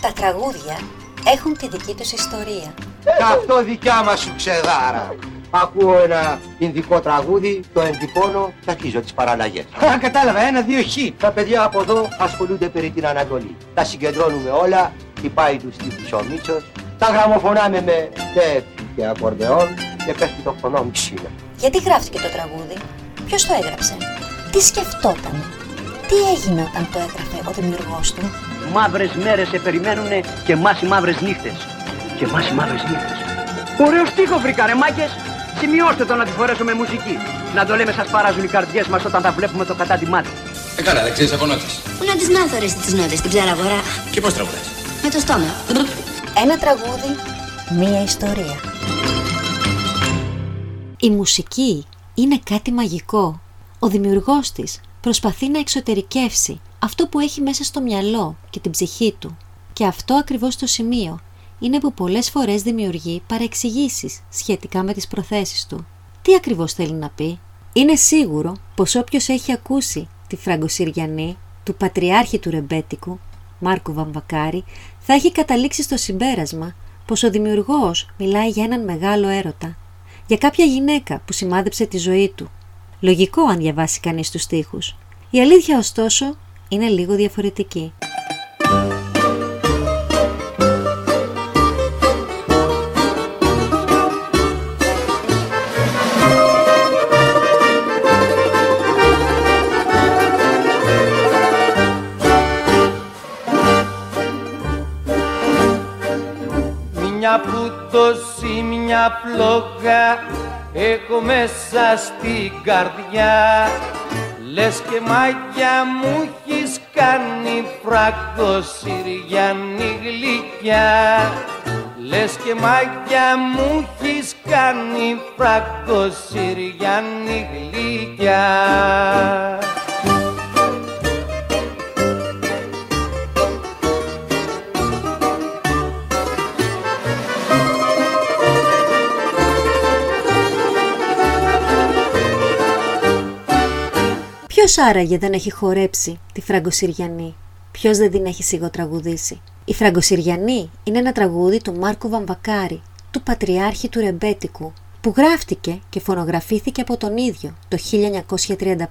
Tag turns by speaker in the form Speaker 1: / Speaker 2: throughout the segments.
Speaker 1: Τα τραγούδια έχουν τη δική τους ιστορία.
Speaker 2: Και αυτό δικιά μας σου ξεδάρα. Ακούω ένα ινδικό τραγούδι, το εντυπώνω και αρχίζω τις παραλλαγές.
Speaker 3: Α, κατάλαβα, ένα, δύο, χ.
Speaker 2: Τα παιδιά από εδώ ασχολούνται περί την Ανατολή. Τα συγκεντρώνουμε όλα, χτυπάει τους τύπους ο Μίτσος, τα γραμμοφωνάμε με τεφ και ακορδεόν και πέφτει το φωνό μου ξύλο.
Speaker 1: Γιατί γράφτηκε το τραγούδι, ποιος το έγραψε, τι σκεφτόταν, τι έγινε όταν το έγραφε ο δημιουργός του;
Speaker 4: Μαύρες μέρες σε περιμένουνε και εμάς οι μαύρες νύχτες. Και εμάς οι μαύρες νύχτες. Ωραίος στίχος βρήκα ρε μάκες. Σημειώστε το να τη φορέσω με μουσική. Να το λέμε σας παράζουν οι καρδιές μας όταν τα βλέπουμε το κατά τη μάτι.
Speaker 5: Ε, καλά, δεν ξέρεις από νότες.
Speaker 6: Πού να τις μάθω ρε τις νότες, την ψαραγορά;
Speaker 5: Και πώς τραγουδάς;
Speaker 6: Με το στόμα.
Speaker 1: Ένα τραγούδι, μία ιστορία. Η μουσική είναι κάτι μαγικό. Ο δημιουργός της προσπαθεί να εξωτερικεύσει αυτό που έχει μέσα στο μυαλό και την ψυχή του. Και αυτό ακριβώς το σημείο είναι που πολλές φορές δημιουργεί παρεξηγήσεις σχετικά με τις προθέσεις του. Τι ακριβώς θέλει να πει; Είναι σίγουρο πως όποιος έχει ακούσει τη Φραγκοσυριανή του Πατριάρχη του Ρεμπέτικου, Μάρκου Βαμβακάρη, θα έχει καταλήξει στο συμπέρασμα πως ο δημιουργός μιλάει για έναν μεγάλο έρωτα, για κάποια γυναίκα που σημάδεψε τη ζωή του. Λογικό αν διαβάσει κανείς τους στίχους. Η αλήθεια ωστόσο είναι λίγο διαφορετική.
Speaker 7: Μια πούτωση, μια πλόκα έχω μέσα στην καρδιά. Λες και μάγια μου έχεις κάνει φράγκο Συριανή γλυκιά. Λες και μάγια μου έχεις κάνει φράγκο Συριανή γλυκιά
Speaker 1: Ποιος άραγε δεν έχει χορέψει τη Φραγκοσυριανή, ποιος δεν την έχει σιγοτραγουδήσει; Η Φραγκοσυριανή είναι ένα τραγούδι του Μάρκου Βαμβακάρη, του Πατριάρχη του Ρεμπέτικου, που γράφτηκε και φωνογραφήθηκε από τον ίδιο το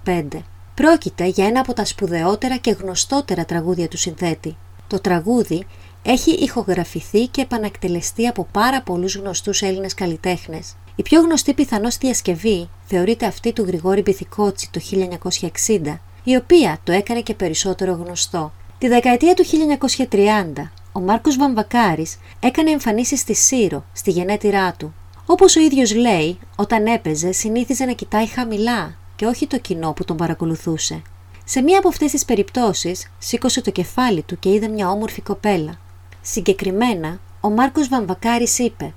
Speaker 1: 1935. Πρόκειται για ένα από τα σπουδαιότερα και γνωστότερα τραγούδια του συνθέτη. Το τραγούδι έχει ηχογραφηθεί και επανακτελεστεί από πάρα πολλούς γνωστούς Έλληνες καλλιτέχνες. Η πιο γνωστή πιθανώς διασκευή θεωρείται αυτή του Γρηγόρη Μπιθικότσι το 1960, η οποία το έκανε και περισσότερο γνωστό. Τη δεκαετία του 1930, ο Μάρκος Βαμβακάρης έκανε εμφανίσεις στη Σύρο, στη γενέτειρά του. Όπως ο ίδιος λέει, όταν έπαιζε συνήθιζε να κοιτάει χαμηλά και όχι το κοινό που τον παρακολουθούσε. Σε μία από αυτές τις περιπτώσεις σήκωσε το κεφάλι του και είδε μια όμορφη κοπέλα. Συγκεκριμένα, ο Μάρκος Βαμβακάρης είπε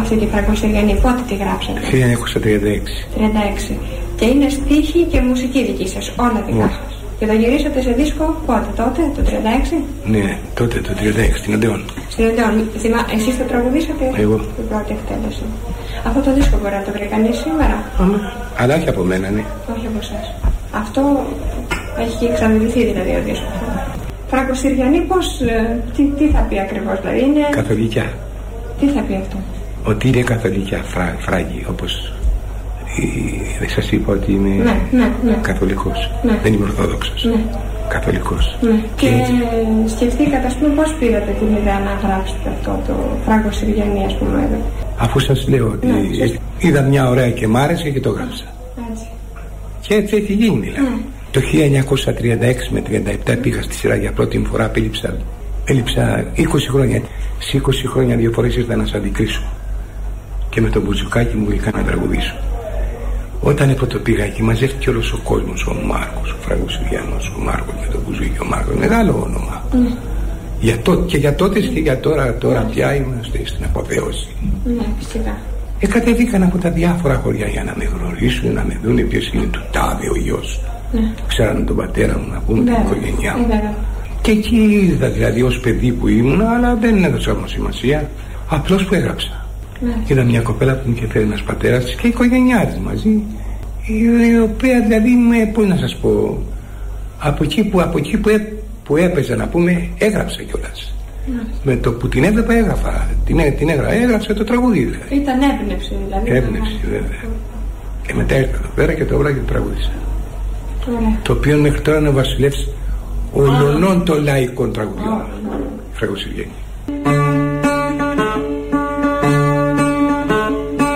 Speaker 8: αυτή τη Φραγκοσυριανή, πότε τη γράψατε.
Speaker 9: 1936.
Speaker 8: 36. Και είναι στίχη και μουσική δική σας, όλα δικά
Speaker 9: Ναι.
Speaker 8: σας. Και το γυρίσατε σε δίσκο πότε, τότε, το 36.
Speaker 9: Ναι, τότε το 36, στην Αντεών.
Speaker 8: Στην Εντεόν, θυμά, εσείς το τραγουδήσατε;
Speaker 9: Εγώ.
Speaker 8: Την πρώτη εκτέλεση. Αυτό το δίσκο μπορεί να το βρει κανείς σήμερα;
Speaker 9: Αλλά όχι από μένα, ναι.
Speaker 8: Όχι από εσάς. Αυτό έχει εξαντληθεί δηλαδή ο δίσκος. Φραγκοσυριανή πώς, ε, τι, τι θα πει ακριβώς, δηλαδή είναι...
Speaker 9: Καθολικιά.
Speaker 8: Τι θα πει αυτό;
Speaker 9: Ότι είναι καθολικιά, φρά, φράγη, όπως η- δεν σας είπα ότι είμαι
Speaker 8: Ναι, ναι, ναι.
Speaker 9: καθολικός.
Speaker 8: Ναι.
Speaker 9: Δεν είμαι ορθόδοξος.
Speaker 8: Ναι.
Speaker 9: Καθολικός.
Speaker 8: Ναι. Και
Speaker 9: έτσι.
Speaker 8: σκεφτήκατε, ας πούμε, πώς πήρατε την ιδέα να γράψετε αυτό το Φράγκο Συριανή, ας πούμε.
Speaker 9: Αφού σας λέω ότι
Speaker 8: Ναι, σωστά.
Speaker 9: είδα μια ωραία και μ' άρεσε και το γράψα.
Speaker 8: Έτσι.
Speaker 9: Και έτσι έχει γίνει δηλαδή. Το 1936 με 37 πήγα στη σειρά για πρώτη φορά, πέλειψα, πέλειψα 20 χρόνια. Σε 20 χρόνια δύο φορές ήρθα να σας αντικρίσω. Και με το μπουζουκάκι μου είχα να τραγουδήσω. Όταν πρώτο πήγα εκεί μαζεύτηκε όλος ο κόσμος, ο Μάρκος, ο Φραγκοσυριανός, ο Μάρκος με το μπουζούκι, ο Μάρκος, μεγάλο όνομα. Για τότε, και για τότε και για τώρα, τώρα πια είμαστε στην αποθέωση.
Speaker 8: Ναι, φυσικά.
Speaker 9: Ε, κατέβηκαν από τα διάφορα χωριά για να με γνωρίσουν, να με δουν ποιος είναι του τάδε ο γιος.
Speaker 8: Ναι.
Speaker 9: Ξέρανε τον πατέρα μου, να πούμε την
Speaker 8: Βέβαια.
Speaker 9: οικογένειά
Speaker 8: Ε,
Speaker 9: μου.
Speaker 8: βέβαια.
Speaker 9: Και εκεί είδα δηλαδή ως παιδί που ήμουν, αλλά δεν έδωσα όμως σημασία. Απλώς που έγραψα.
Speaker 8: Ναι.
Speaker 9: Είδα μια κοπέλα που μου είχε φέρει ένας πατέρας της και η οικογένειά της μαζί, η, η οποία δηλαδή με, πώς να σας πω, Από εκεί που, από εκεί που, έ, που έπαιζε να πούμε έγραψε κιόλας. Με το που την έβλεπα έγραφα. Την, έ- την έγραφα, έγραψε το τραγούδι δηλαδή.
Speaker 8: Ήταν έμπνευση δηλαδή.
Speaker 9: Έμπνευση βέβαια. Και μετά ήρθα εδώ πέρα και το βράδυ το τραγούδισα.
Speaker 8: Ωραία.
Speaker 9: Το οποίο μέχρι τώρα είναι ο βασιλεύς όλων των λαϊκών τραγουδιών. Φραγκοσυριανή.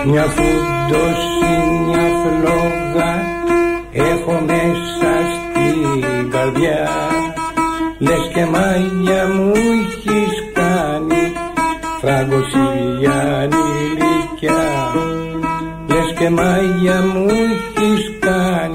Speaker 9: Μια φούντωση, μια φλόγα έχω μέσα στην καρδιά Λες και μάγια μου έχεις κάνει φραγκοσυριανή ηλικιά Λες και μάγια μου έχεις κάνει φραγκοσυριανή ηλικιά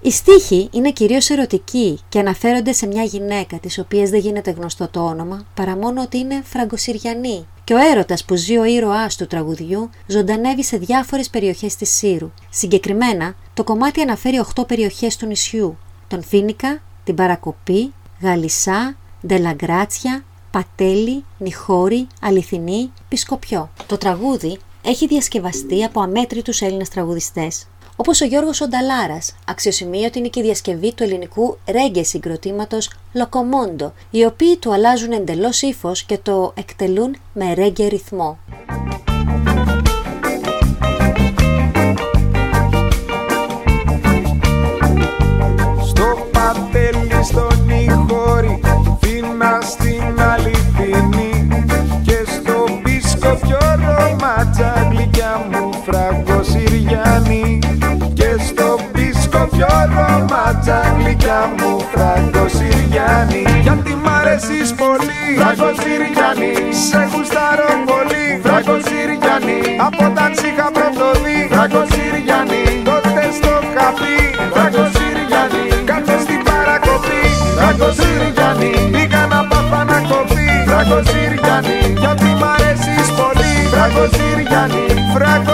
Speaker 1: Οι στίχοι είναι κυρίως ερωτικοί και αναφέρονται σε μια γυναίκα της οποίας δεν γίνεται γνωστό το όνομα παρά μόνο ότι είναι φραγκοσυριανή και ο έρωτας που ζει ο ήρωάς του τραγουδιού ζωντανεύει σε διάφορες περιοχές της Σύρου. Συγκεκριμένα, το κομμάτι αναφέρει 8 περιοχές του νησιού, τον Φίνικα, την Παρακοπή, Γαλισά, Ντελαγκράτσια, Πατέλη, Νιχώρη, Αληθινή, Πισκοπιό. Το τραγούδι έχει διασκευαστεί από αμέτρητους Έλληνες τραγουδιστές, όπως ο Γιώργος Ονταλάρας, αξιοσημείωτη είναι και η διασκευή του ελληνικού ρέγγε συγκροτήματος Λοκομόντο, οι οποίοι του αλλάζουν εντελώς ύφος και το εκτελούν με ρέγγε ρυθμό.
Speaker 3: Ρωμάτσα, γλυκιά μου φραγκοσυριανή Γιατί μ' αρέσεις πολύ, φραγκοσυριανή Σε γουστάρω πολύ, φραγκοσυριανή Από όταν σ' είχα πρωτοδεί, φραγκοσυριανή Τότε στο χαπί, φραγκοσυριανή Κάτω στην παρακοπή, φραγκοσυριανή Πήγα να πάθα να κοπεί, φραγκοσυριανή Γιατί μ' αρέσεις πολύ, φραγκοσυριανή Φραγκοσυριανή,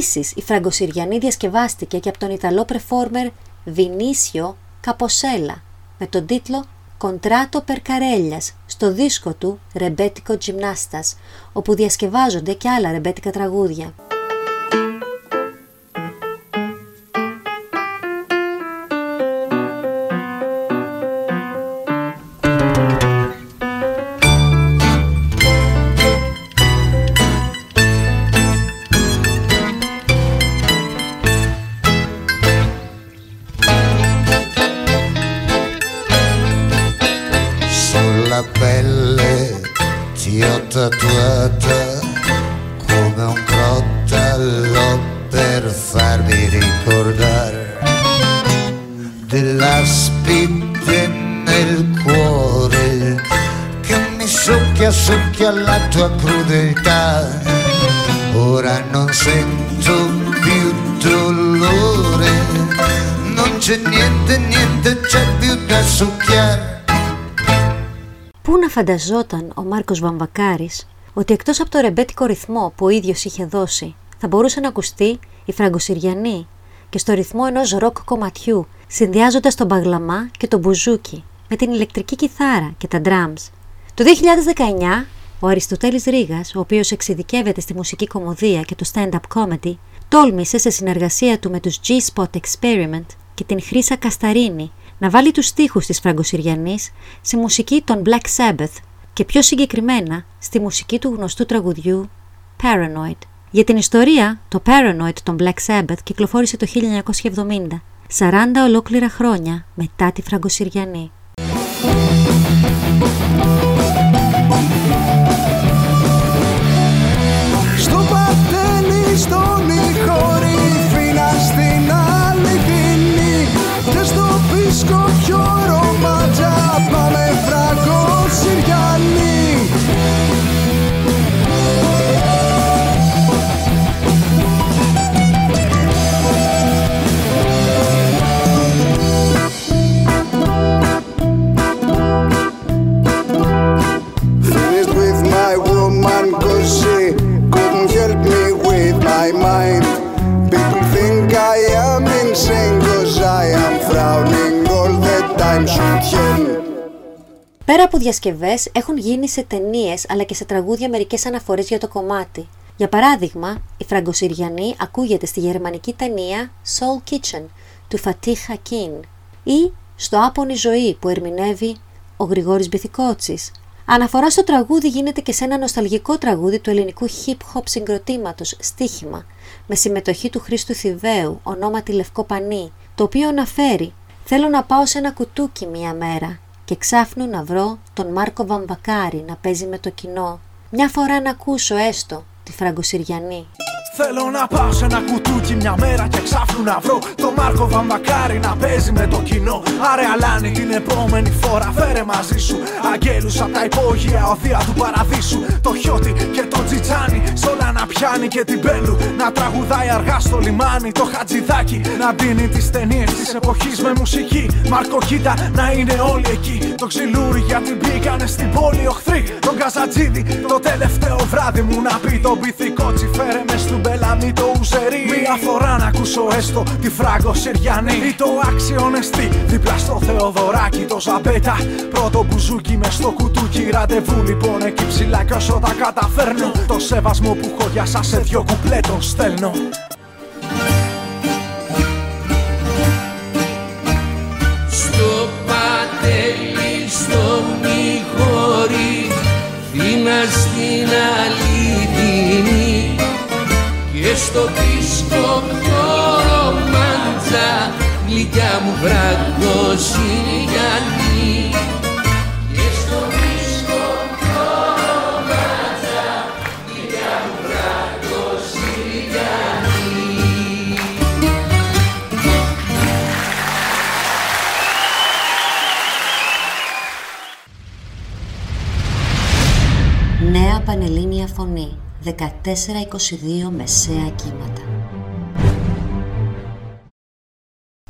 Speaker 1: Επίσης, η Φραγκοσυριανή διασκευάστηκε και από τον Ιταλό performer Βινίσιο Καποσέλα με τον τίτλο «Κοντράτο Περκαρέλιας» στο δίσκο του «Ρεμπέτικο Τζιμνάστας», όπου διασκευάζονται και άλλα ρεμπέτικα τραγούδια.
Speaker 10: Sulla pelle ti ho tatuata come un crottallo per farmi ricordare della spite nel cuore che mi succhia, succhia la tua crudeltà. Ora non sento più dolore, non c'è niente, niente c'è più da succhiare.
Speaker 1: Πού να φανταζόταν ο Μάρκος Βαμβακάρης ότι εκτός από το ρεμπέτικο ρυθμό που ο ίδιος είχε δώσει θα μπορούσε να ακουστεί η Φραγκοσυριανή και στο ρυθμό ενός ροκ κομματιού συνδυάζοντας τον παγλαμά και τον μπουζούκι με την ηλεκτρική κιθάρα και τα drums. Το 2019 ο Αριστοτέλης Ρήγας, ο οποίος εξειδικεύεται στη μουσική κομμωδία και το stand-up comedy, τόλμησε σε συνεργασία του με τους G-Spot Experiment και την Χρύσα Κασταρίνη να βάλει τους στίχους της Φραγκοσυριανής στη μουσική των Black Sabbath και πιο συγκεκριμένα στη μουσική του γνωστού τραγουδιού Paranoid. Για την ιστορία, το Paranoid των Black Sabbath κυκλοφόρησε το 1970, 40 ολόκληρα χρόνια μετά τη Φραγκοσυριανή. Πέρα από διασκευές, έχουν γίνει σε ταινίες αλλά και σε τραγούδια μερικές αναφορές για το κομμάτι. Για παράδειγμα, η Φραγκοσυριανή ακούγεται στη γερμανική ταινία Soul Kitchen του Φατίχ Χακίν ή στο Άπονη Ζωή που ερμηνεύει ο Γρηγόρης Μπιθικότσης. Αναφορά στο τραγούδι γίνεται και σε ένα νοσταλγικό τραγούδι του ελληνικού hip-hop συγκροτήματος «Στίχημα» με συμμετοχή του Χρήστου Θηβαίου, ονόματι Λευκό Πανί, το οποίο αναφέρει «Θέλω να πάω σε ένα κουτούκι μία μέρα και ξάφνου να βρω τον Μάρκο Βαμβακάρη να παίζει με το κοινό. Μια φορά να ακούσω έστω τη Φραγκοσυριανή».
Speaker 11: Θέλω να πάω σε ένα κουτούκι μια μέρα και ξάφνου να βρω το Μάρκο Βαμβακάρη να παίζει με το κοινό. Άρε αλάνι την επόμενη φορά φέρε μαζί σου αγγέλους από τα υπόγεια οδεία του παραδείσου. Το χιώτη και το τζιτζάνι σ' όλα να πιάνει και την πέλου να τραγουδάει αργά στο λιμάνι. Το χατζηδάκι να δίνει τις ταινίες της εποχής με μουσική. Μάρκο κοίτα να είναι όλοι εκεί. Το ξυλούρι γιατί μπήκανε στην πόλη οχθροί. Τον Καζατζίδη το τελευταίο βράδυ μου να πει τον πυθικό τσιφέρε μες στο μπελάμι το ουζερί Μια φορά να ακούσω έστω τη φράγκο Συριανή Ή το αξιονεστή δίπλα στο Θεοδωράκι το Ζαμπέτα. Πρώτο μπουζούκι μες στο κουτούκι Ραντεβού λοιπόν εκεί ψηλά κι όσο τα καταφέρνω. Το σεβασμό που έχω για σας σε δυο κουπλέ τον στέλνω
Speaker 12: στο δίσκο πιο ρομάντζα. Γλυκιά μου βραγκοσυριανή
Speaker 1: 14-22 μεσαία κύματα.